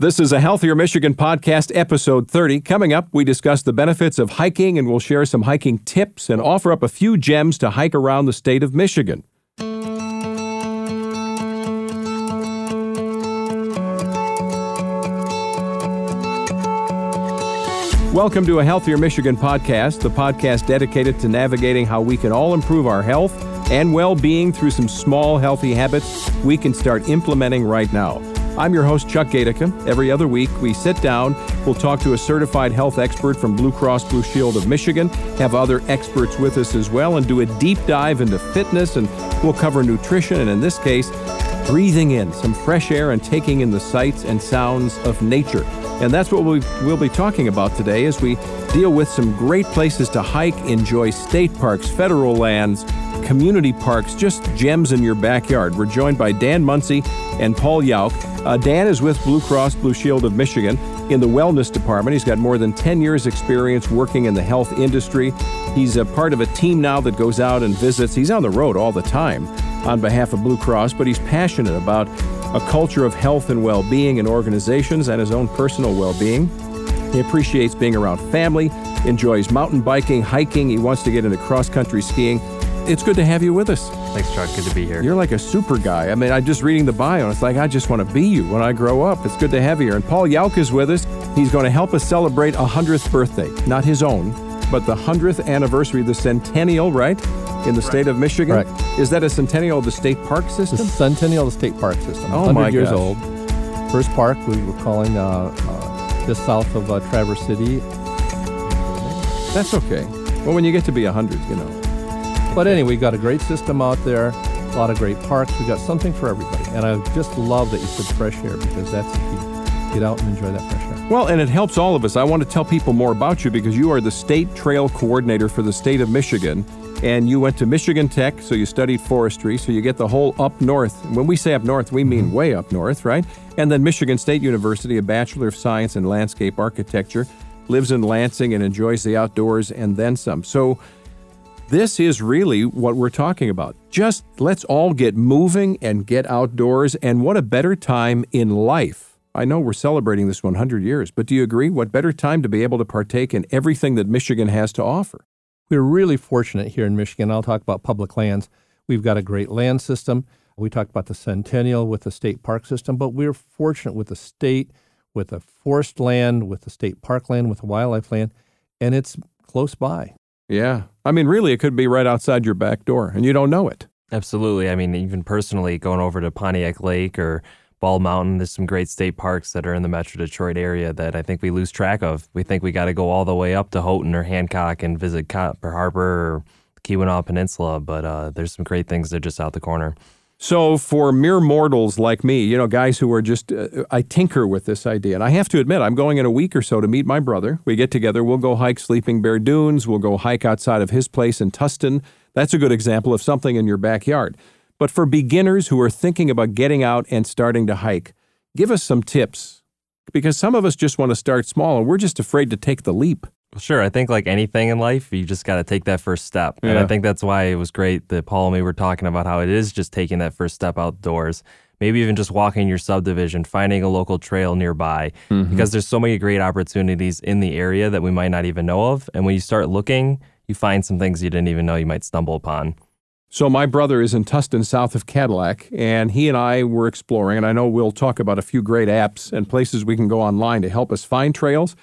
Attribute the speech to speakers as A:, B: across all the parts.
A: This is a Healthier Michigan podcast, episode 30. Coming up, we discuss the benefits of hiking and we'll share some hiking tips and offer up a few gems to hike around the state of Michigan. Welcome to a Healthier Michigan podcast, the podcast dedicated to navigating how we can all improve our health and well being through some small, healthy habits we can start implementing right now. I'm your host, Chuck Gaidica. Every other week, we sit down, we'll talk to a certified health expert from Blue Cross Blue Shield of Michigan, have other experts with us as well, and do a deep dive into fitness, and we'll cover nutrition, and in this case, breathing in some fresh air and taking in the sights and sounds of nature. And that's what we will be talking about today as we deal with some great places to hike, enjoy state parks, federal lands, community parks, just gems in your backyard. We're joined by Dan Muncy and Paul Yauk. Uh, Dan is with Blue Cross Blue Shield of Michigan in the wellness department. He's got more than 10 years' experience working in the health industry. He's a part of a team now that goes out and visits. He's on the road all the time on behalf of Blue Cross, but he's passionate about a culture of health and well being in organizations and his own personal well being. He appreciates being around family, enjoys mountain biking, hiking. He wants to get into cross country skiing. It's good to have you with us.
B: Thanks, Chuck. Good to be here.
A: You're like a super guy. I mean, I'm just reading the bio, and it's like, I just want to be you when I grow up. It's good to have you here. And Paul Yauk is with us. He's going to help us celebrate a 100th birthday, not his own, but the 100th anniversary, the centennial, right? In the state of Michigan.
C: Correct.
A: Is that a centennial of the state park system? The?
C: Centennial of the State Park System.
A: Oh
C: 100
A: my
C: years
A: gosh.
C: old. First park we were calling uh, uh, just south of uh, Traverse City.
A: That's okay. Well, when you get to be 100, you know.
C: But anyway, we've got a great system out there, a lot of great parks. We've got something for everybody. And I just love that you said fresh air because that's key. Get out and enjoy that fresh air.
A: Well, and it helps all of us. I want to tell people more about you because you are the state trail coordinator for the state of Michigan. And you went to Michigan Tech, so you studied forestry, so you get the whole up north. When we say up north, we mean mm-hmm. way up north, right? And then Michigan State University, a Bachelor of Science in Landscape Architecture, lives in Lansing and enjoys the outdoors and then some. So this is really what we're talking about. Just let's all get moving and get outdoors. And what a better time in life. I know we're celebrating this 100 years, but do you agree? What better time to be able to partake in everything that Michigan has to offer?
C: We're really fortunate here in Michigan. I'll talk about public lands. We've got a great land system. We talked about the Centennial with the state park system, but we're fortunate with the state, with the forest land, with the state park land, with the wildlife land, and it's close by.
A: Yeah. I mean, really, it could be right outside your back door, and you don't know it.
B: Absolutely. I mean, even personally, going over to Pontiac Lake or Bald Mountain, there's some great state parks that are in the Metro Detroit area that I think we lose track of. We think we got to go all the way up to Houghton or Hancock and visit Copper Harbor or Keweenaw Peninsula, but uh, there's some great things that are just out the corner.
A: So, for mere mortals like me, you know, guys who are just, uh, I tinker with this idea. And I have to admit, I'm going in a week or so to meet my brother. We get together, we'll go hike Sleeping Bear Dunes, we'll go hike outside of his place in Tustin. That's a good example of something in your backyard. But for beginners who are thinking about getting out and starting to hike, give us some tips. Because some of us just want to start small and we're just afraid to take the leap.
B: Sure. I think like anything in life, you just got to take that first step. And I think that's why it was great that Paul and me were talking about how it is just taking that first step outdoors. Maybe even just walking your subdivision, finding a local trail nearby, mm-hmm. because there's so many great opportunities in the area that we might not even know of. And when you start looking, you find some things you didn't even know you might stumble upon.
A: So my brother is in Tustin, south of Cadillac, and he and I were exploring, and I know we'll talk about a few great apps and places we can go online to help us find trails.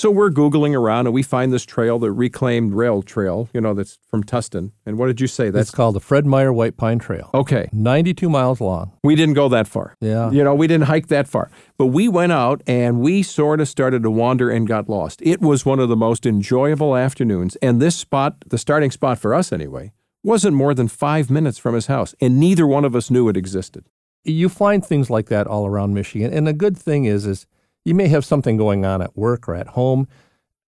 A: So we're Googling around and we find this trail, the reclaimed rail trail, you know, that's from Tustin. And what did you say?
C: That's
A: That's
C: called the Fred Meijer White Pine Trail.
A: okay.
C: 92 miles long.
A: We didn't go that far.
C: Yeah.
A: You know, we didn't hike that far. But we went out and we sort of started to wander and got lost. It was one of the most enjoyable afternoons. And this spot, the starting spot for us anyway, wasn't more than five minutes from his house. And neither one of us knew it existed.
C: You find things like that all around Michigan. And the good thing is, is you may have something going on at work or at home.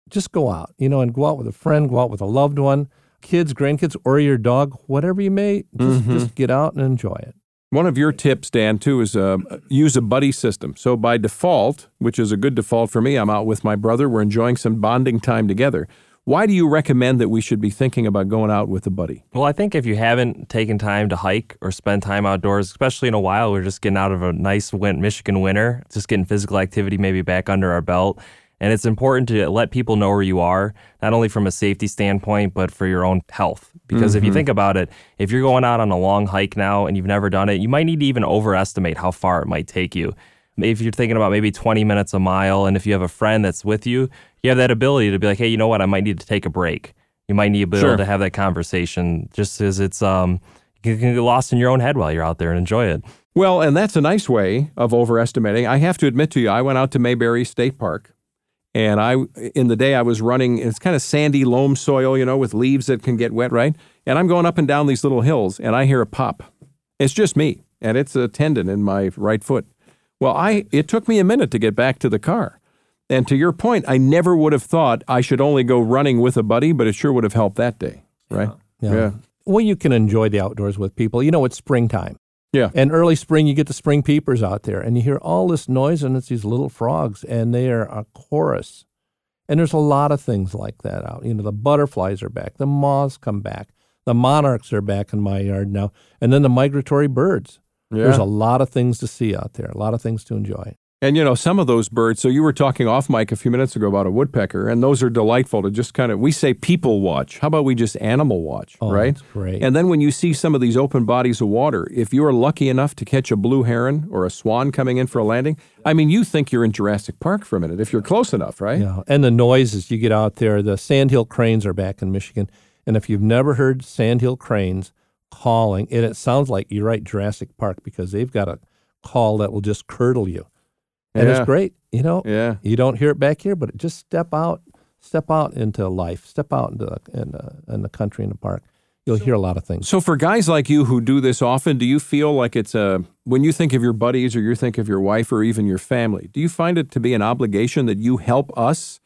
C: Just go out, you know, and go out with a friend, go out with a loved one, kids, grandkids, or your dog, whatever you may, just, just get out and enjoy it.
A: One of your tips, Dan, too, is uh, use a buddy system. So by default, which is a good default for me, I'm out with my brother. We're enjoying some bonding time together. Why do you recommend that we should be thinking about going out with a buddy?
B: Well, I think if you haven't taken time to hike or spend time outdoors, especially in a while, we're just getting out of a nice win- Michigan winter, just getting physical activity maybe back under our belt. And it's important to let people know where you are, not only from a safety standpoint, but for your own health. Because mm-hmm. if you mm-hmm. think about it, if you're going out on a long hike now and you've never done it, you might need to even overestimate how far it might take you. If you're thinking about maybe 20 minutes a mile, and if you have a friend that's with you, you have that ability to be like, hey, you know what? I might need to take a break. You might need to be able to have that conversation just as it's, um, you can get lost in your own head while you're out there and enjoy it.
A: Well, and that's a nice way of overestimating. I have to admit to you, I went out to Maybury State Park and I, in the day, I was running, it's kind of sandy loam soil, you know, with leaves that can get wet, right? And I'm going up and down these little hills, and I hear a pop. It's just me, and it's a tendon in my right foot. Well, I, it took me a minute to get back to the car. And to your point, I never would have thought I should only go running with a buddy, but it sure would have helped that day, right?
C: Yeah. yeah. yeah. Well, you can enjoy the outdoors with people. You know, it's springtime.
A: Yeah.
C: And early spring, you get the spring peepers out there, and you hear all this noise, and it's these little frogs, and they are a chorus. And there's a lot of things like that out. You know, the butterflies are back, the moths come back, the monarchs are back in my yard now, and then the migratory birds. Yeah. There's a lot of things to see out there, a lot of things to enjoy.
A: And you know, some of those birds, so you were talking off mic a few minutes ago about a woodpecker, and those are delightful to just kind of, we say people watch. How about we just animal watch,
C: oh,
A: right?
C: great.
A: And then when you see some of these open bodies of water, if you are lucky enough to catch a blue heron or a swan coming in for a landing, I mean, you think you're in Jurassic Park for a minute if you're close enough, right?
C: Yeah. And the noises you get out there, the sandhill cranes are back in Michigan. And if you've never heard sandhill cranes calling, and it sounds like you're right, Jurassic Park, because they've got a call that will just curdle you and yeah. it's great. You know,
A: yeah.
C: You don't hear it back here, but just step out, step out into life, step out into in, uh, in the country in the park. You'll so, hear a lot of things.
A: So, for guys like you who do this often, do you feel like it's a when you think of your buddies or you think of your wife or even your family? Do you find it to be an obligation that you help us?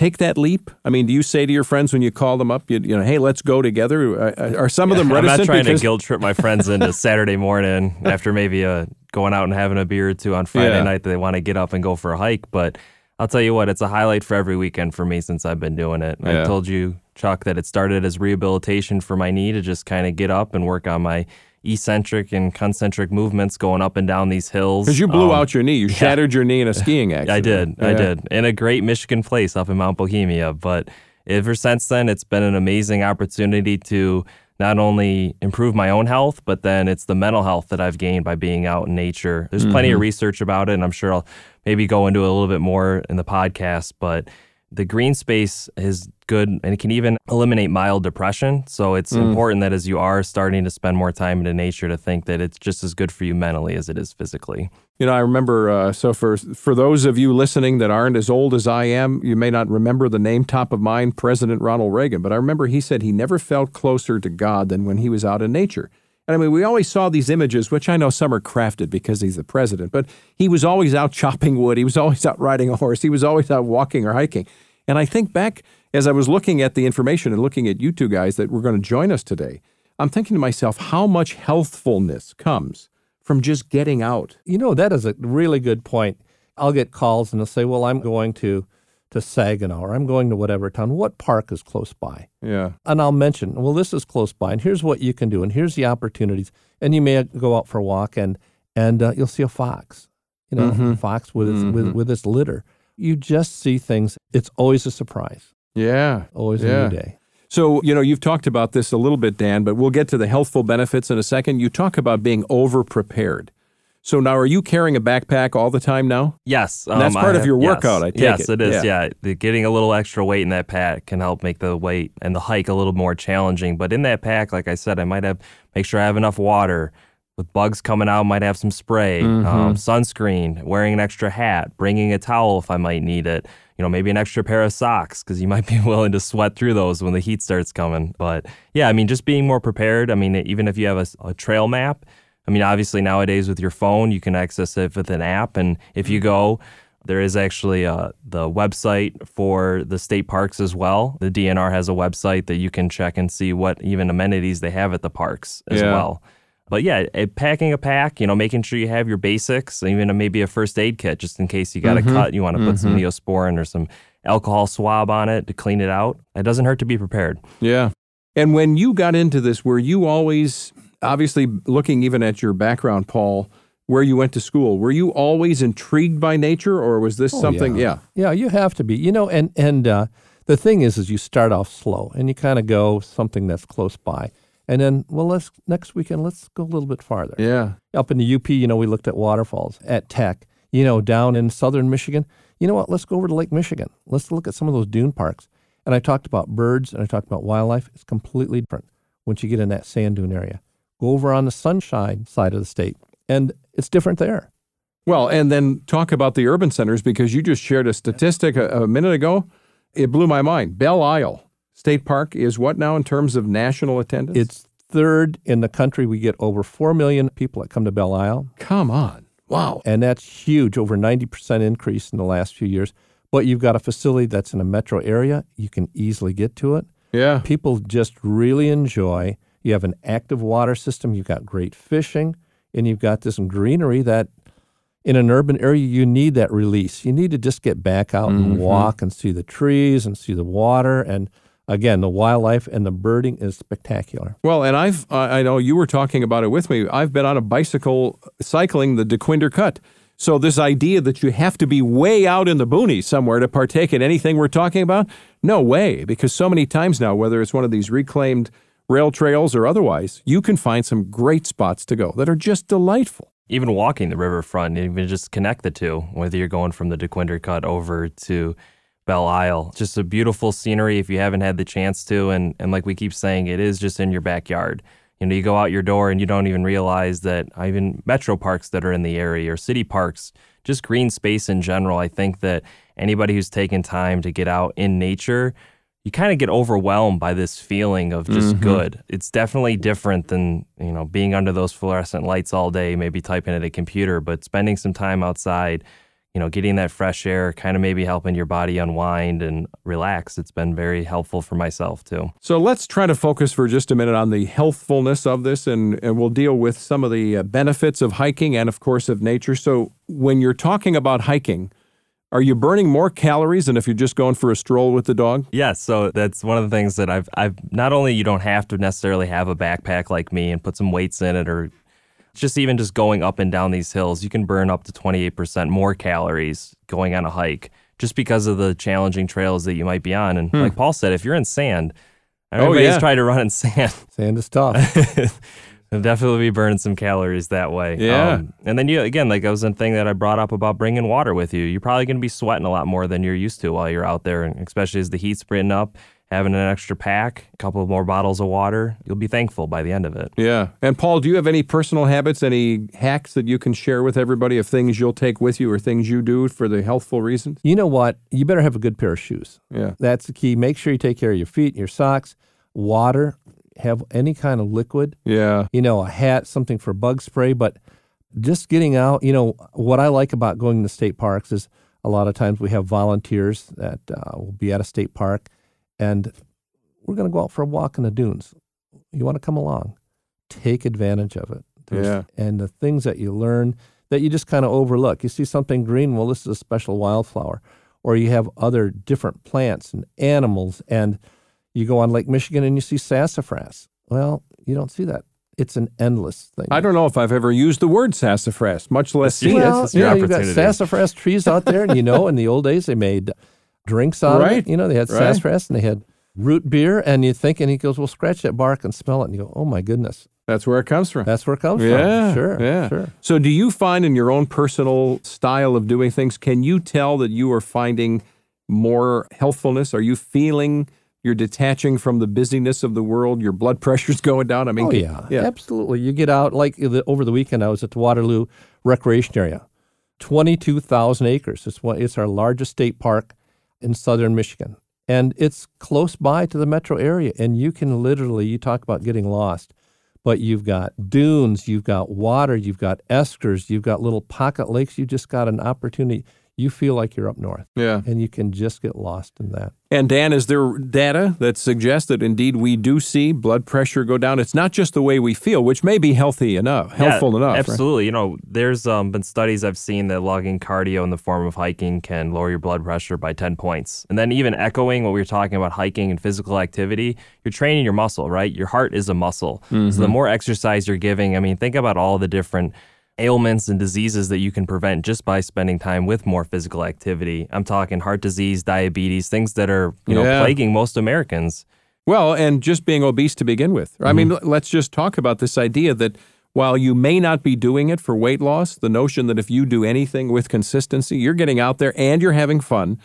A: Take that leap? I mean, do you say to your friends when you call them up, you, you know, hey, let's go together? Uh, uh, are some of them reticent?
B: I'm not trying
A: because...
B: to guilt trip my friends into Saturday morning after maybe a going out and having a beer or two on Friday yeah. night that they want to get up and go for a hike. But I'll tell you what, it's a highlight for every weekend for me since I've been doing it. Yeah. I told you, Chuck, that it started as rehabilitation for my knee to just kind of get up and work on my eccentric and concentric movements going up and down these hills.
A: Because you blew um, out your knee. You yeah. shattered your knee in a skiing accident.
B: I did. Yeah. I did. In a great Michigan place up in Mount Bohemia. But ever since then, it's been an amazing opportunity to not only improve my own health, but then it's the mental health that I've gained by being out in nature. There's mm-hmm. plenty of mm-hmm. research about it, and I'm sure I'll maybe go into it a little bit more in the podcast. But the green space is good and it can even eliminate mild depression. So it's mm. important that as you are starting to spend more time in nature to think that it's just as good for you mentally as it is physically.
A: You know, I remember. Uh, so for for those of you listening that aren't as old as I am, you may not remember the name top of mind, President Ronald Reagan. But I remember he said he never felt closer to God than when he was out in nature. I mean, we always saw these images, which I know some are crafted because he's the president, but he was always out chopping wood. He was always out riding a horse. He was always out walking or hiking. And I think back as I was looking at the information and looking at you two guys that were going to join us today, I'm thinking to myself how much healthfulness comes from just getting out.
C: You know, that is a really good point. I'll get calls and they'll say, Well, I'm going to to Saginaw or I'm going to whatever town. What park is close by?
A: Yeah.
C: And I'll mention, well, this is close by, and here's what you can do, and here's the opportunities. And you may go out for a walk, and and uh, you'll see a fox, you know, mm-hmm. a fox with its, mm-hmm. with, with its litter. You just see things. It's always a surprise.
A: Yeah.
C: Always
A: yeah.
C: a new day.
A: So, you know, you've talked about this a little bit, Dan, but we'll get to the healthful benefits in a second. You talk about being over prepared. So now, are you carrying a backpack all the time now?
B: Yes,
A: um, that's part of your workout.
B: Yes,
A: I take
B: yes,
A: it.
B: it is. Yeah. yeah, getting a little extra weight in that pack can help make the weight and the hike a little more challenging. But in that pack, like I said, I might have make sure I have enough water. With bugs coming out, might have some spray, mm-hmm. um, sunscreen, wearing an extra hat, bringing a towel if I might need it you know, maybe an extra pair of socks because you might be willing to sweat through those when the heat starts coming. But yeah, I mean, just being more prepared. I mean, even if you have a, a trail map, I mean, obviously nowadays with your phone, you can access it with an app. And if you mm-hmm. go, there is actually uh, the website for the state parks as well. The DNR has a website that you can check and see what even amenities they have at the parks as
A: yeah.
B: well. But yeah, eh, packing a pack, you know, making sure you have your basics, even maybe a first aid kit just in case you got a cut, you want to put some neosporin or some alcohol swab on it to clean it out. It doesn't hurt to be prepared.
A: Yeah. And when you got into this, were you always, obviously looking even at your background, Paul, where you went to school, were you always intrigued by nature or was this something? Yeah.
C: Yeah, you have to be. You know, and and uh, the thing is, is you start off slow and you kind of go something that's close by, and then well, let's next weekend let's go a little bit farther.
A: Yeah.
C: Up in the UP, you know, we looked at waterfalls at Tech. You know, down in southern Michigan, you know what? Let's go over to Lake Michigan. Let's look at some of those dune parks. And I talked about birds and I talked about wildlife. It's completely different once you get in that sand dune area. Go over on the sunshine side of the state, and it's different there.
A: Well, and then talk about the urban centers because you just shared a statistic a, a minute ago. It blew my mind. Belle Isle State Park is what now in terms of national attendance?
C: It's third in the country. We get over 4 million people that come to Belle Isle.
A: come on. Wow.
C: and that's huge, over 90% increase in the last few years. But you've got a facility that's in a metro area, you can easily get to it.
A: Yeah.
C: People just really enjoy. You have an active water system, you've got great fishing, and you've got this greenery that in an urban area you need that release. You need to just get back out and walk and see the trees and see the water and again, the wildlife and the birding is spectacular.
A: Well, and I've uh, I know you were talking about it with me. I've been on a bicycle cycling the Dequindre Cut. So this idea that you have to be way out in the boonies somewhere to partake in anything we're talking about, no way. Because so many times now, whether it's one of these reclaimed rail trails or otherwise, you can find some great spots to go that are just delightful.
B: Even walking the riverfront, even just connect the two, whether you're going from the Dequindre Cut over to Belle Isle. Just a beautiful scenery if you haven't had the chance to. And, and like we keep saying, it is just in your backyard. You know, you go out your door and you don't even realize that even metro parks that are in the area or city parks, just green space in general. I think that anybody who's taken time to get out in nature, you kind of get overwhelmed by this feeling of just good. It's definitely different than, you know, being under those fluorescent lights all day, maybe typing at a computer, but spending some time outside, you know, getting that fresh air, kind of maybe helping your body unwind and relax. It's been very helpful for myself too.
A: So let's try to focus for just a minute on the healthfulness of this, and, and we'll deal with some of the uh, benefits of hiking and, of course, of nature. So when you're talking about hiking, are you burning more calories than if you're just going for a stroll with the dog?
B: Yes, so that's one of the things that I've I've not only you don't have to necessarily have a backpack like me and put some weights in it or just even just going up and down these hills, you can burn up to 28% more calories going on a hike just because of the challenging trails that you might be on. And hmm. like Paul said, if you're in sand, oh, everybody's
A: yeah.
B: tried to run in sand.
C: Sand is tough.
B: I'll definitely be burning some calories that way. Um,
A: Yeah.
B: and then you again, like that was a thing that I brought up about bringing water with you. You're probably going to be sweating a lot more than you're used to while you're out there, and especially as the heat's spreading up. Having an extra pack, a couple of more bottles of water, you'll be thankful by the end of it.
A: Yeah. And Paul, do you have any personal habits, any hacks that you can share with everybody of things you'll take with you or things you do for the healthful reasons?
C: you know what? You better have a good pair of shoes.
A: Yeah.
C: That's the key. Make sure you take care of your feet, and your socks, water, have any kind of liquid,
A: Yeah.
C: you know, a hat, something for bug spray. But just getting out, you know, what I like about going to state parks is a lot of times we have volunteers that uh, will be at a state park and we're going to go out for a walk in the dunes. You want to come along, take advantage of it. There's-
A: Yeah.
C: And the things that you learn that you just kind of overlook. You see something green, well, this is a special wildflower. Or you have other different plants and animals, and you go on Lake Michigan and you see sassafras. Well, you don't see that. It's an endless thing.
A: I don't know if I've ever used the word sassafras, much less seen
C: well,
A: it.
B: Your
C: yeah, you've got sassafras trees out there, and you know, in the old days they made drinks out of it. You know, they had
A: right.
C: sassafras and they had root beer, and you think, and he goes, "Well, scratch that bark and smell it," and you go, "Oh my goodness,
A: That's where it comes from.
C: that's where it comes
A: Yeah,
C: from." Sure,
A: yeah.
C: sure.
A: So, do you find in your own personal style of doing things, can you tell that you are finding more healthfulness? Are you feeling you're detaching from the busyness of the world? Your blood pressure's going down? I mean,
C: Oh yeah,
A: yeah.
C: absolutely. You get out like the, over the weekend. I was at the Waterloo Recreation Area, twenty-two thousand acres. It's one. It's our largest state park in southern Michigan, and it's close by to the metro area. And you can literally, you talk about getting lost, but you've got dunes, you've got water, you've got eskers, you've got little pocket lakes. You just got an opportunity. You feel like you're up north.
A: Yeah.
C: And you can just get lost in that.
A: And Dan, is there data that suggests that indeed we do see blood pressure go down? It's not just the way we feel, which may be healthy enough, helpful
B: yeah,
A: enough.
B: Absolutely. Right? You know, there's um, been studies I've seen that logging cardio in the form of hiking can lower your blood pressure by 10 points. And then even echoing what we were talking about hiking and physical activity, you're training your muscle, right? Your heart is a muscle. Mm-hmm. So the more exercise you're giving, I mean, think about all the different ailments and diseases that you can prevent just by spending time with more physical activity. I'm talking heart disease, diabetes, things that are, you know, yeah. plaguing most Americans.
A: Well, and just being obese to begin with. Mm-hmm. I mean, mm-hmm. let's just talk about this idea that while you may not be doing it for weight loss, the notion that if you do anything with consistency, you're getting out there and you're having fun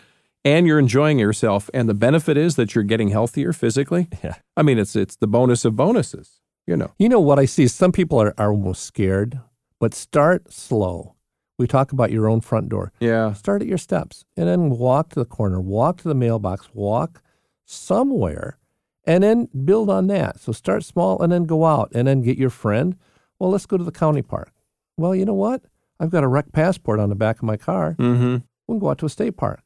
A: and you're enjoying yourself and the benefit is that you're getting healthier physically.
B: Yeah.
A: I mean, it's it's the bonus of bonuses, you know.
C: You know what I see some people are, are almost scared but start slow. We talk about your own front door.
A: Yeah.
C: Start at your steps and then walk to the corner, walk to the mailbox, walk somewhere, and then build on that. So start small and then go out and then get your friend. Well, let's go to the county park. Well, you know what? I've got a rec passport on the back of my car.
A: Mm-hmm.
C: We can go out to a state park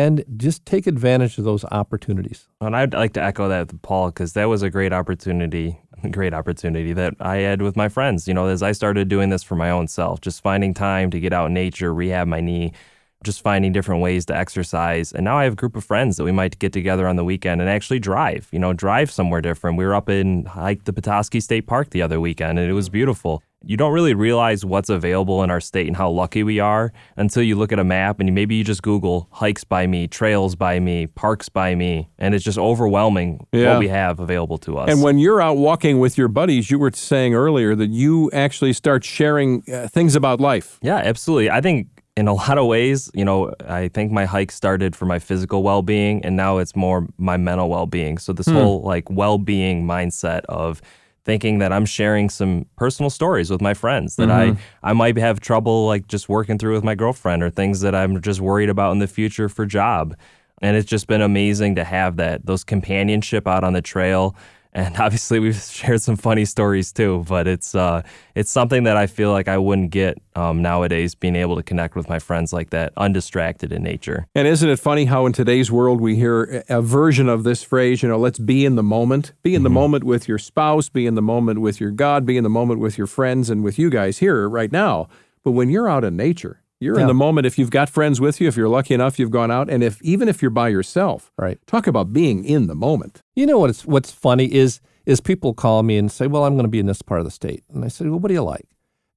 C: and just take advantage of those opportunities.
B: And I'd like to echo that with Paul because that was a great opportunity, great opportunity that I had with my friends. You know, as I started doing this for my own self, just finding time to get out in nature, rehab my knee, just finding different ways to exercise. And now I have a group of friends that we might get together on the weekend and actually drive, you know, drive somewhere different. We were up in hike the Petoskey State Park the other weekend and it was beautiful you don't really realize what's available in our state and how lucky we are until you look at a map and maybe you just Google hikes by me, trails by me, parks by me, and it's just overwhelming yeah. what we have available to us.
A: And when you're out walking with your buddies, you were saying earlier that you actually start sharing uh, things about life.
B: Yeah, absolutely. I think in a lot of ways, you know, I think my hike started for my physical well being and now it's more my mental well being. So, this hmm. whole like well being mindset of thinking that I'm sharing some personal stories with my friends that mm-hmm. I I might have trouble like just working through with my girlfriend or things that I'm just worried about in the future for job. And it's just been amazing to have that those companionship out on the trail and obviously we've shared some funny stories too but it's uh, it's something that i feel like i wouldn't get um, nowadays being able to connect with my friends like that undistracted in nature.
A: And isn't it funny how in today's world we hear a version of this phrase you know let's be in the moment. Be in mm-hmm. the moment with your spouse be in the moment with your god be in the moment with your friends and with you guys here right now. But when you're out in nature you're yeah. in the moment if you've got friends with you, if you're lucky enough you've gone out, and if even if you're by yourself.
C: Right.
A: Talk about being in the moment.
C: You know what's what's funny is is people call me and say, "Well, I'm going to be in this part of the state," and I say, "Well, what do you like?"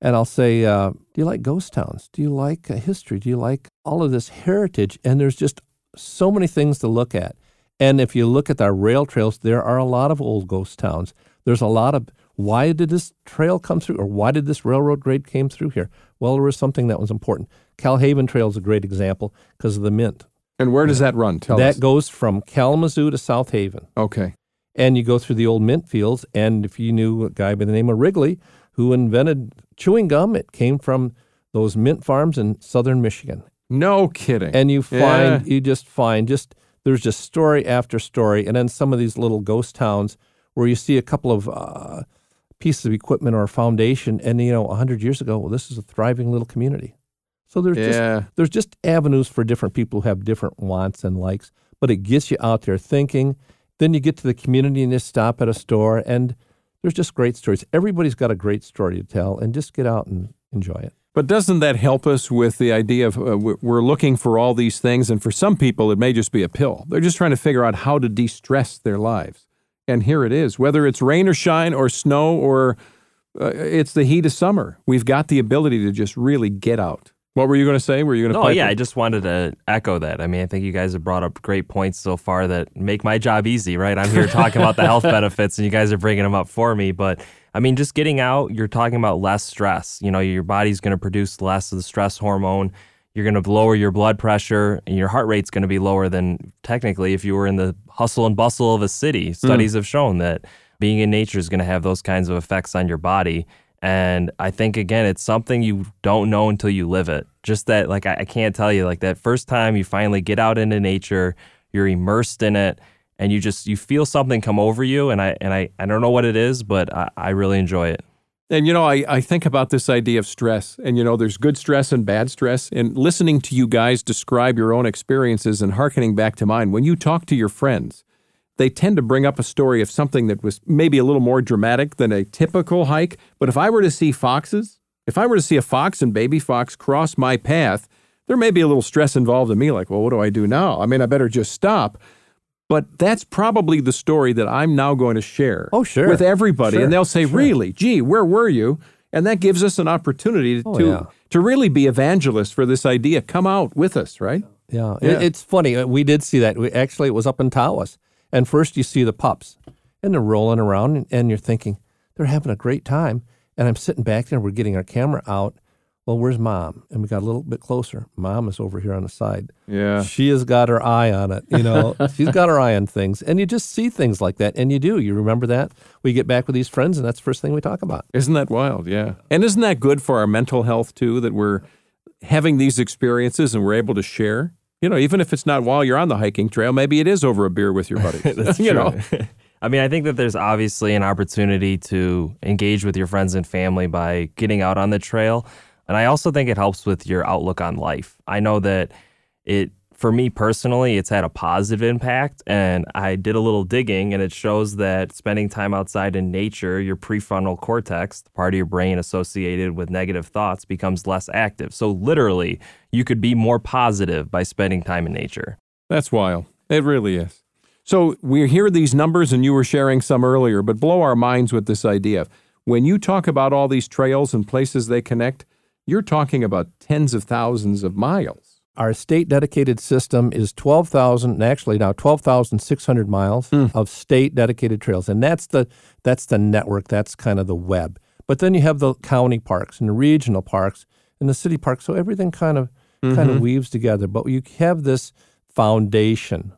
C: And I'll say, uh, "Do you like ghost towns? Do you like uh, history? Do you like all of this heritage?" And there's just so many things to look at. And if you look at our rail trails, there are a lot of old ghost towns. There's a lot of why did this trail come through, or why did this railroad grade came through here? Well, there was something that was important. Kal-Haven Trail is a great example because of the mint.
A: And where does that run? Tell
C: that
A: us.
C: goes from Kalamazoo to South Haven.
A: Okay.
C: And you go through the old mint fields. And if you knew a guy by the name of Wrigley who invented chewing gum, it came from those mint farms in southern Michigan.
A: No kidding.
C: And you find, yeah. you just find, just there's just story after story. And then some of these little ghost towns where you see a couple of uh, pieces of equipment or a foundation. And, you know, 100 years ago, well, this is a thriving little community. So there's yeah. just there's just avenues for different people who have different wants and likes, but it gets you out there thinking. Then you get to the community and you stop at a store and there's just great stories. Everybody's got a great story to tell and just get out and enjoy it.
A: But doesn't that help us with the idea of uh, we're looking for all these things and for some people it may just be a pill. They're just trying to figure out how to de-stress their lives. And here it is, whether it's rain or shine or snow or uh, it's the heat of summer. We've got the ability to just really get out. What were you going to say? Were you going to?
B: No, yeah, I just wanted to echo that. I mean, I think you guys have brought up great points so far that make my job easy. Right? I'm here talking about the health benefits, and you guys are bringing them up for me. But I mean, just getting out, you're talking about less stress. You know, your body's going to produce less of the stress hormone. You're going to lower your blood pressure, and your heart rate's going to be lower than technically if you were in the hustle and bustle of a city. Hmm. Studies mm. have shown that being in nature is going to have those kinds of effects on your body. And I think again, it's something you don't know until you live it. Just that, like, I, I, can't tell you, like, that first time you finally get out into nature, you're immersed in it, and you just you feel something come over you. And I and I, I don't know what it is, but I, I really enjoy it.
A: And you know, I, I think about this idea of stress, and you know, there's good stress and bad stress. And listening to you guys describe your own experiences and hearkening back to mine, when you talk to your friends, they tend to bring up a story of something that was maybe a little more dramatic than a typical hike. But if I were to see foxes, if I were to see a fox and baby fox cross my path, there may be a little stress involved in me, like, well, what do I do now? I mean, I better just stop. But that's probably the story that I'm now going to share
C: Oh, sure.
A: with everybody.
C: Sure,
A: And they'll say, Really? Gee, where were you? And that gives us an opportunity
C: Oh,
A: to,
C: yeah.
A: to really be evangelists for this idea. Come out with us, right?
C: Yeah,
A: Yeah.
C: It's funny. Uh, We did see that. We, actually, it was up in Tawas. And first, you see the pups, and they're rolling around, and, and you're thinking they're having a great time. And I'm sitting back there, we're getting our camera out. Well, where's mom? And we got a little bit closer. Mom is over here on the side.
A: Yeah.
C: She has got her eye on it. You know, she's got her eye on things, and you just see things like that, and you do. You remember that. We get back with these friends, and that's the first thing we talk about.
A: Isn't that wild? Yeah. And isn't that good for our mental health too that we're having these experiences and we're able to share? You know, even if it's not while you're on the hiking trail, maybe it is over a beer with your buddies.
B: That's
A: you know.
B: I mean, I think that there's obviously an opportunity to engage with your friends and family by getting out on the trail. And I also think it helps with your outlook on life. I know that it, for me personally, it's had a positive impact. And I did a little digging, and it shows that spending time outside in nature, your prefrontal cortex, the part of your brain associated with negative thoughts, becomes less active. So, literally, you could be more positive by spending time in nature.
A: That's wild. It really is. So we hear these numbers, and you were sharing some earlier, but blow our minds with this idea. When you talk about all these trails and places they connect, you're talking about tens of thousands of miles.
C: Our state dedicated system is 12,000, actually now 12,600 miles hmm. of state dedicated trails. And that's the, that's the network, that's kind of the web. But then you have the county parks and the regional parks and the city parks. So everything kind of, kind of mm-hmm. weaves together. But you have this foundation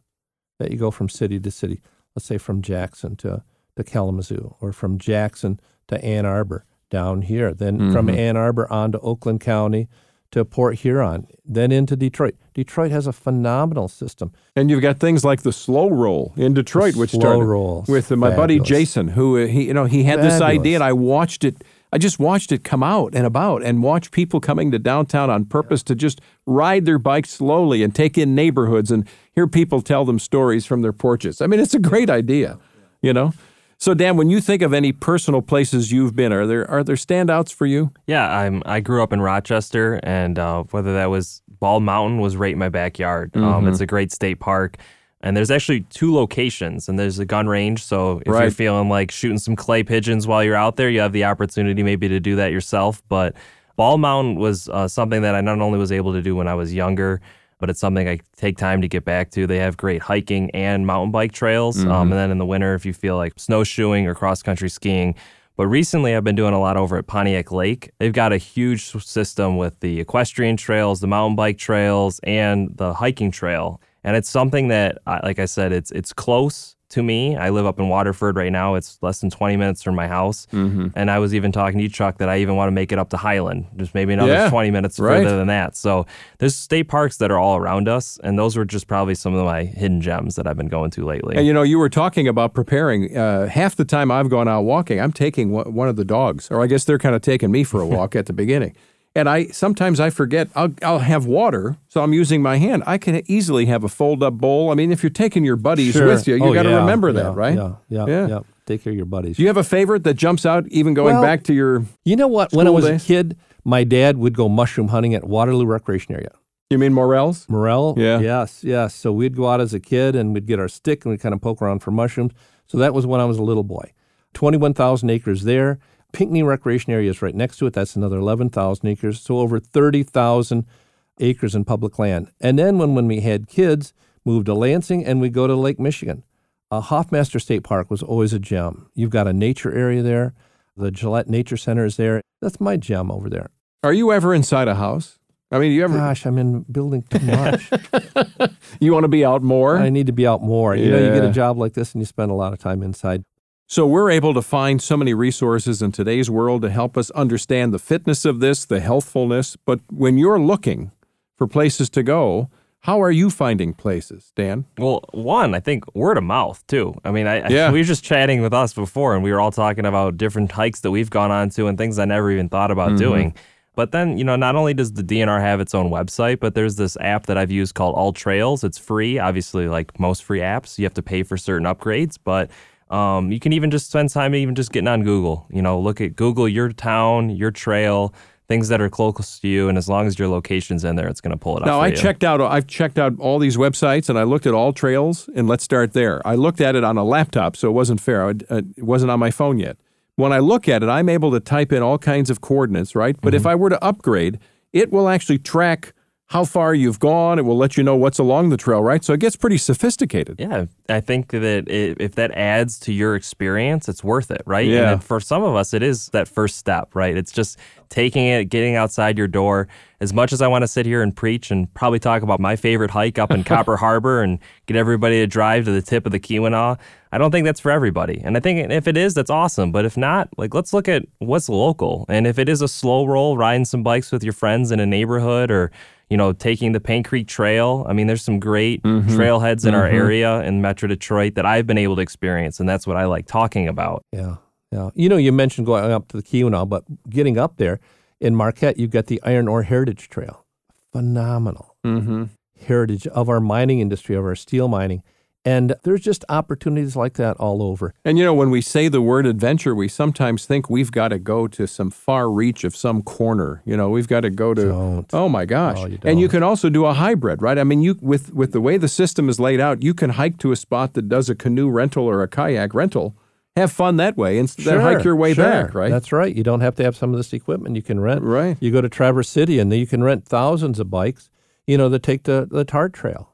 C: that you go from city to city. Let's say from Jackson to, to Kalamazoo or from Jackson to Ann Arbor down here. Then from Ann Arbor on to Oakland County to Port Huron, then into Detroit. Detroit has a phenomenal system.
A: And you've got things like the slow roll in Detroit, which
C: slow roll,
A: with my buddy. Jason, who uh, he you know he had this idea, and I watched it. I just watched it come out and about, and watch people coming to downtown on purpose to just ride their bikes slowly and take in neighborhoods and hear people tell them stories from their porches. I mean, it's a great idea, you know. So, Dan, when you think of any personal places you've been, are there are there standouts for you?
B: Yeah, I'm. I grew up in Rochester, and uh, whether that was Bald Mountain was right in my backyard. Um, it's a great state park, and there's actually two locations, and there's a gun range. So if you're feeling like shooting some clay pigeons while you're out there, you have the opportunity maybe to do that yourself. But Bald Mountain was uh, something that I not only was able to do when I was younger, but it's something I take time to get back to. They have great hiking and mountain bike trails. Um, and then in the winter, if you feel like snowshoeing or cross country skiing. But recently, I've been doing a lot over at Pontiac Lake. They've got a huge system with the equestrian trails, the mountain bike trails, and the hiking trail. And it's something that, like I said, it's it's close to me. I live up in Waterford right now. It's less than 20 minutes from my house.
A: Mm-hmm.
B: And I was even talking to you, Chuck, that I even want to make it up to Highland, just maybe another
A: Yeah,
B: 20 minutes
A: right.
B: further than that. So there's state parks that are all around us, and those were just probably some of my hidden gems that I've been going to lately.
A: And you know, you were talking about preparing. Uh, half the time I've gone out walking, I'm taking one one of the dogs, or I guess they're kind of taking me for a walk at the beginning. And I sometimes I forget. I'll I'll have water, so I'm using my hand. I can easily have a fold up bowl. I mean, if you're taking your buddies with you, you
C: Oh,
A: got to
C: yeah,
A: remember
C: yeah,
A: that, right?
C: Yeah, yeah,
A: Yeah.
C: yeah, Take care of your buddies.
A: Do you have a favorite that jumps out, even going
C: Well,
A: back to your?
C: You know what? When I was
A: days?
C: a kid, my dad would go mushroom hunting at Waterloo Recreation Area.
A: You mean Morels?
C: Morel?
A: Yeah.
C: Yes, yes. So we'd go out as a kid and we'd get our stick and we'd kind of poke around for mushrooms. So that was when I was a little boy. 21,000 acres there. Pinckney Recreation Area is right next to it. That's another 11,000 acres. So over 30,000 acres in public land. And then when, when we had kids, moved to Lansing and we go to Lake Michigan. Uh, Hoffmaster State Park was always a gem. You've got a nature area there. The Gillette Nature Center is there. That's my gem over there.
A: Are you ever inside a house? I mean, you ever
C: Gosh, I'm in building too much.
A: you want to be out more?
C: I need to be out more. You know, you get a job like this and you spend a lot of time inside.
A: So we're able to find so many resources in today's world to help us understand the fitness of this, the healthfulness. But when you're looking for places to go, How are you finding places, Dan?
B: Well, one, I think word of mouth too. I mean, I,
A: Yeah.
B: I, we were just chatting with us before, and we were all talking about different hikes that we've gone on to and things I never even thought about mm-hmm. doing. But then, you know, not only does the DNR have its own website, but there's this app that I've used called AllTrails. It's free, obviously, like most free apps. You have to pay for certain upgrades, but um, you can even just spend time even just getting on Google. You know, look at Google your town, your trail, things that are close to you, and as long as your location's in there, it's going to pull it up.
A: Now I
B: you.
A: checked out I've checked out all these websites and I looked at AllTrails and let's start there. I looked at it on a laptop, so it wasn't fair. I, uh, it wasn't on my phone yet. When I look at it, I'm able to type in all kinds of coordinates, right? But if mm-hmm. I were to upgrade, it will actually track how far you've gone. It will let you know what's along the trail, right? So it gets pretty sophisticated.
B: Yeah, I think that it, if that adds to your experience, it's worth it, right?
A: Yeah.
B: And for some of us, it is that first step, right? It's just taking it, getting outside your door. As much as I want to sit here and preach and probably talk about my favorite hike up in Copper Harbor and get everybody to drive to the tip of the Keweenaw, I don't think that's for everybody. And I think if it is, that's awesome. But if not, like let's look at what's local. And if it is a slow roll, riding some bikes with your friends in a neighborhood or you know, taking the Paint Creek Trail. I mean, there's some great trailheads in our area in Metro Detroit that I've been able to experience, and that's what I like talking about.
C: Yeah, yeah. You know, you mentioned going up to the Keweenaw, but getting up there in Marquette, you've got the Iron Ore Heritage Trail. Phenomenal
A: Mm-hmm.
C: heritage of our mining industry, of our steel mining. And there's just opportunities like that all over.
A: And you know, when we say the word adventure, we sometimes think we've got to go to some far reach of some corner. You know, we've got to go to.
C: Don't.
A: Oh my oh, gosh!
C: Oh, you
A: and you can also do a hybrid, right? I mean, you with with the way the system is laid out, you can hike to a spot that does a canoe rental or a kayak rental. Have fun that way, and then hike your way
C: sure.
A: back, right?
C: That's right. You don't have to have some of this equipment you can rent.
A: Right.
C: You go to Traverse City and you can rent thousands of bikes, you know, that take the, the TART Trail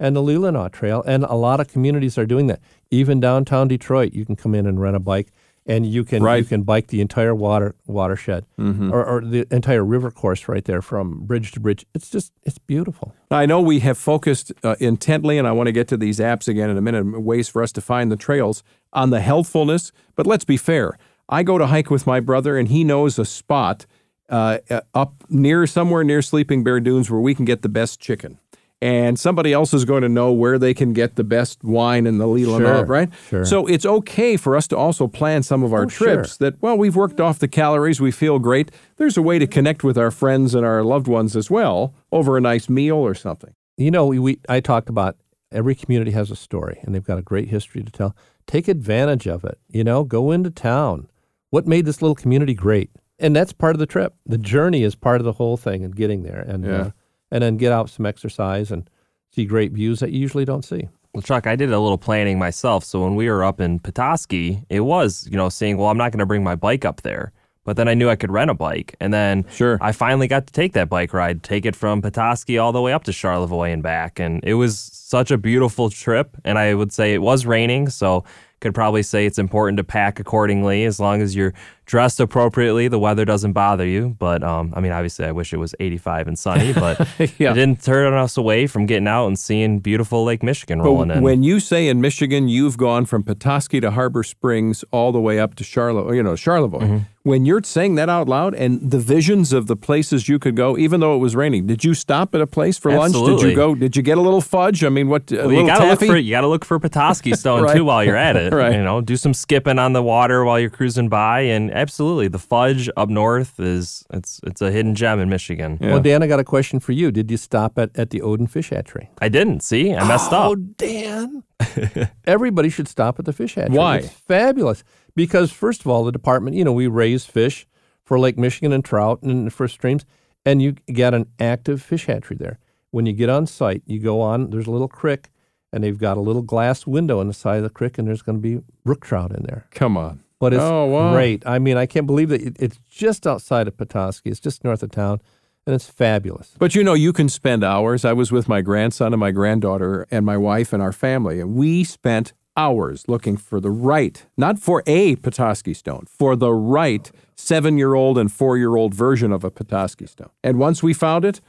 C: and the Leelanau Trail. And a lot of communities are doing that. Even downtown Detroit, you can come in and rent a bike and you can
A: Right.
C: you can bike the entire water watershed
A: Mm-hmm.
C: or, or the entire river course right there from bridge to bridge. It's just it's beautiful.
A: I know we have focused uh, intently, and I want to get to these apps again in a minute, ways for us to find the trails on the healthfulness. But let's be fair. I go to hike with my brother, and he knows a spot uh, uh, up near somewhere near Sleeping Bear Dunes where we can get the best chicken. And somebody else is going to know where they can get the best wine in the Leland
C: Sure,
A: right?
C: sure.
A: So it's okay for us to also plan some of our
C: Oh, sure.
A: trips that, well, we've worked off the calories, we feel great. There's a way to connect with our friends and our loved ones as well over a nice meal or something.
C: You know, we, we I talked about every community has a story and they've got a great history to tell. Take advantage of it. You know, go into town. What made this little community great? And that's part of the trip. The journey is part of the whole thing and getting there and
A: Yeah.
C: uh, and then get out some exercise and see great views that you usually don't see.
B: Well, Chuck, I did a little planning myself. So when we were up in Petoskey, it was, you know, saying, well, I'm not going to bring my bike up there. But then I knew I could rent a bike. And then
A: Sure.
B: I finally got to take that bike ride, take it from Petoskey all the way up to Charlevoix and back. And it was such a beautiful trip. And I would say it was raining. So could probably say it's important to pack accordingly as long as you're dressed appropriately. The weather doesn't bother you. But um, I mean, obviously, I wish it was 85 and sunny, but
A: Yeah.
B: it didn't turn us away from getting out and seeing beautiful Lake Michigan rolling
A: But
B: in.
A: when you say in Michigan, you've gone from Petoskey to Harbor Springs all the way up to Charlotte, you know, Charlevoix.
B: Mm-hmm.
A: When you're saying that out loud and the visions of the places you could go, even though it was raining, did you stop at a place for lunch? Did you go? Did you get a little fudge? I mean, what? A
B: Well, you gotta
A: taffy?
B: look for you gotta look for Petoskey Stone
A: Right.
B: too while you're at it.
A: Right.
B: You know, do some skipping on the water while you're cruising by, and absolutely, the fudge up north is it's it's a hidden gem in Michigan.
A: Yeah.
C: Well, Dan, I got a question for you. Did you stop at, at the Oden Fish Hatchery?
B: I didn't see. I messed up. oh.
C: Dan. Everybody should stop at the fish hatchery.
A: Why?
C: It's fabulous. Because, first of all, the department, you know, we raise fish for Lake Michigan and trout and for streams, and you get an active fish hatchery there. When you get on site, you go on, there's a little creek, and they've got a little glass window on the side of the creek, and there's going to be brook trout in there.
A: Come on.
C: But it's
A: Oh, wow.
C: great. I mean, I can't believe that it, it's just outside of Petoskey. It's just north of town, and it's fabulous.
A: But you know, you can spend hours. I was with my grandson and my granddaughter and my wife and our family, and we spent hours looking for the right, not for a Petoskey stone, for the right seven year old and four year old version of a Petoskey stone. And once we found it,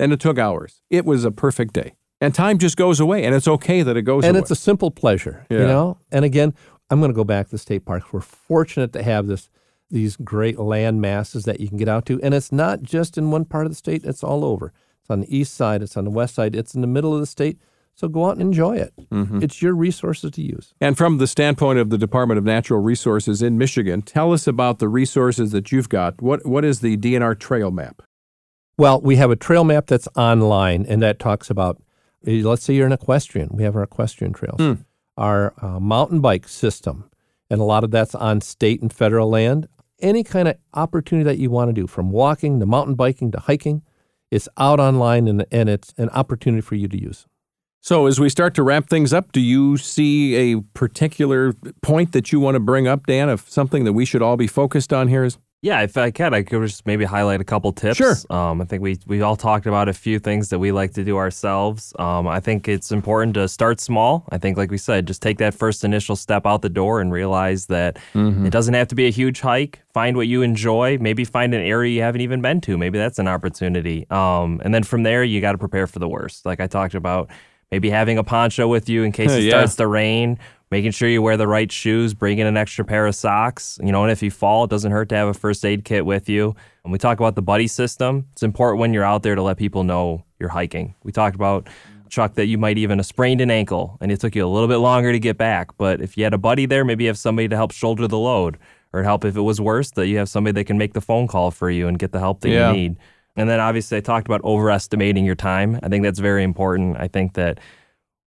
A: and it took hours, it was a perfect day. And time just goes away, and it's okay that it goes
C: and
A: away.
C: And it's a simple pleasure, you know. And again, I'm going to go back to the state parks. We're fortunate to have this these great land masses that you can get out to, and it's not just in one part of the state; it's all over. It's on the east side, it's on the west side, it's in the middle of the state. So go out and enjoy it.
A: Mm-hmm.
C: It's your resources to use.
A: And from the standpoint of the Department of Natural Resources in Michigan, tell us about the resources that you've got. What what is the DNR trail map?
C: Well, we have a trail map that's online, and that talks about, eh, let's say you're an equestrian. We have our equestrian trails,
A: Hmm.
C: Our uh, mountain bike system, and a lot of that's on state and federal land. Any kind of opportunity that you want to do, from walking to mountain biking to hiking, it's out online, and, and it's an opportunity for you to use.
A: So, as we start to wrap things up, do you see a particular point that you want to bring up, Dan, of something that we should all be focused on here? Is
B: Yeah, if I could, I could just maybe highlight a couple tips.
A: Sure.
B: Um, I think we we all talked about a few things that we like to do ourselves. Um, I think it's important to start small. I think, like we said, just take that first initial step out the door and realize that it doesn't have to be a huge hike. Find what you enjoy. Maybe find an area you haven't even been to. Maybe that's an opportunity. Um, and then from there, you got to prepare for the worst. Like I talked about, maybe having a poncho with you in case it
A: Yeah.
B: starts to rain making sure you wear the right shoes, bring in an extra pair of socks. You know, and if you fall, it doesn't hurt to have a first aid kit with you. And we talk about the buddy system. It's important when you're out there to let people know you're hiking. We talked about Chuck that you might even have sprained an ankle and it took you a little bit longer to get back. But if you had a buddy there, maybe you have somebody to help shoulder the load or help if it was worse, that you have somebody that can make the phone call for you and get the help that
A: Yeah.
B: you need. And then obviously I talked about overestimating your time. I think that's very important. I think that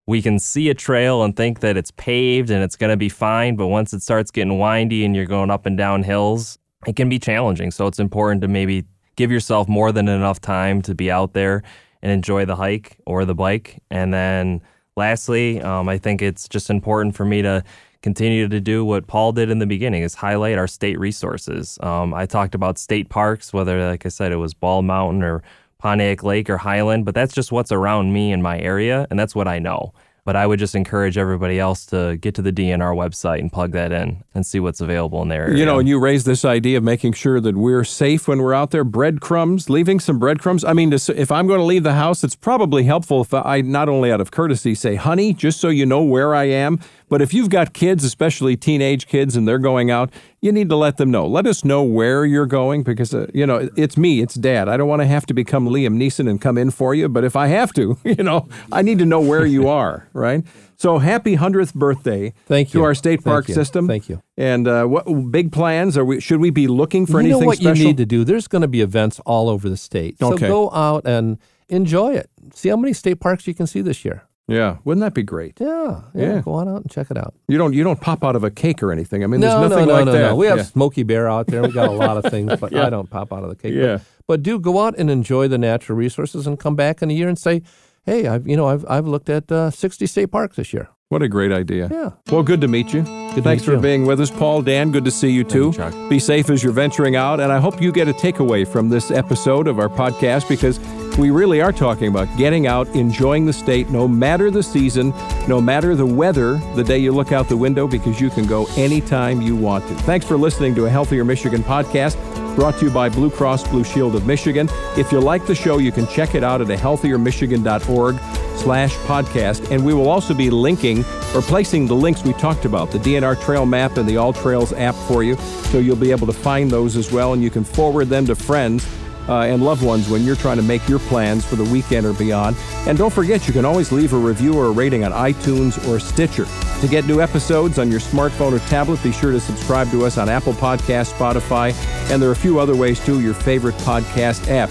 B: we can see a trail and think that it's paved and it's going to be fine, but once it starts getting windy and you're going up and down hills, it can be challenging. So it's important to maybe give yourself more than enough time to be out there and enjoy the hike or the bike. And then lastly, um, I think it's just important for me to continue to do what Paul did in the beginning is highlight our state resources. Um, I talked about state parks, whether, like I said, it was Bald Mountain or Pontiac Lake or Highland, but that's just what's around me in my area, and that's what I know. But I would just encourage everybody else to get to the DNR website and plug that in and see what's available in their area.
A: You know, and you raised this idea of making sure that we're safe when we're out there. Breadcrumbs, leaving some breadcrumbs. I mean, if I'm going to leave the house, it's probably helpful if I not only out of courtesy say, honey, just so you know where I am, but if you've got kids, especially teenage kids, and they're going out, you need to let them know. Let us know where you're going because, uh, you know, it's me, it's dad. I don't want to have to become Liam Neeson and come in for you, but if I have to, you know, I need to know where you are, right? So happy 100th birthday
C: Thank you.
A: to our state
C: Thank
A: park
C: you.
A: system.
C: Thank you.
A: And uh, what big plans are we? Should we be looking for
C: you
A: anything
C: know what
A: special?
C: you need to do? There's going to be events all over the state. So
A: Okay.
C: go out and enjoy it. See how many state parks you can see this year.
A: Yeah, wouldn't that be great?
C: Yeah, yeah.
A: Yeah.
C: Go on out and check it out.
A: You don't you don't pop out of a cake or anything. I mean, there's
C: no,
A: nothing
C: no, no,
A: like
C: no,
A: that.
C: no. We have. Smokey Bear out there. We got a lot of things, but. I don't pop out of the cake.
A: Yeah.
C: But, but do go out and enjoy the natural resources and come back in a year and say, "Hey, I've you know I've I've looked at uh, 60 state parks this year."
A: What a great idea.
C: Yeah.
A: Well, good to meet you.
C: to
A: Thanks for
C: you.
A: being with us, Paul. Dan, good to see you too.
B: you, Chuck.
A: Be safe as you're venturing out, and I hope you get a takeaway from this episode of our podcast because we really are talking about getting out, enjoying the state, no matter the season, no matter the weather, the day you look out the window, because you can go anytime you want to. Thanks for listening to a Healthier Michigan podcast. Brought to you by Blue Cross Blue Shield of Michigan. If you like the show, you can check it out at ahealthiermichigan.org slash podcast. And we will also be linking or placing the links we talked about, the DNR Trail Map and the AllTrails app for you. So you'll be able to find those as well, and you can forward them to friends uh, and loved ones when you're trying to make your plans for the weekend or beyond. And don't forget, you can always leave a review or a rating on iTunes or Stitcher. To get new episodes on your smartphone or tablet, be sure to subscribe to us on Apple Podcasts, Spotify, and there are a few other ways too, your favorite podcast app.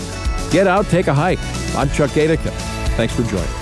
A: Get out, take a hike. I'm Chuck Gaidica. Thanks for joining.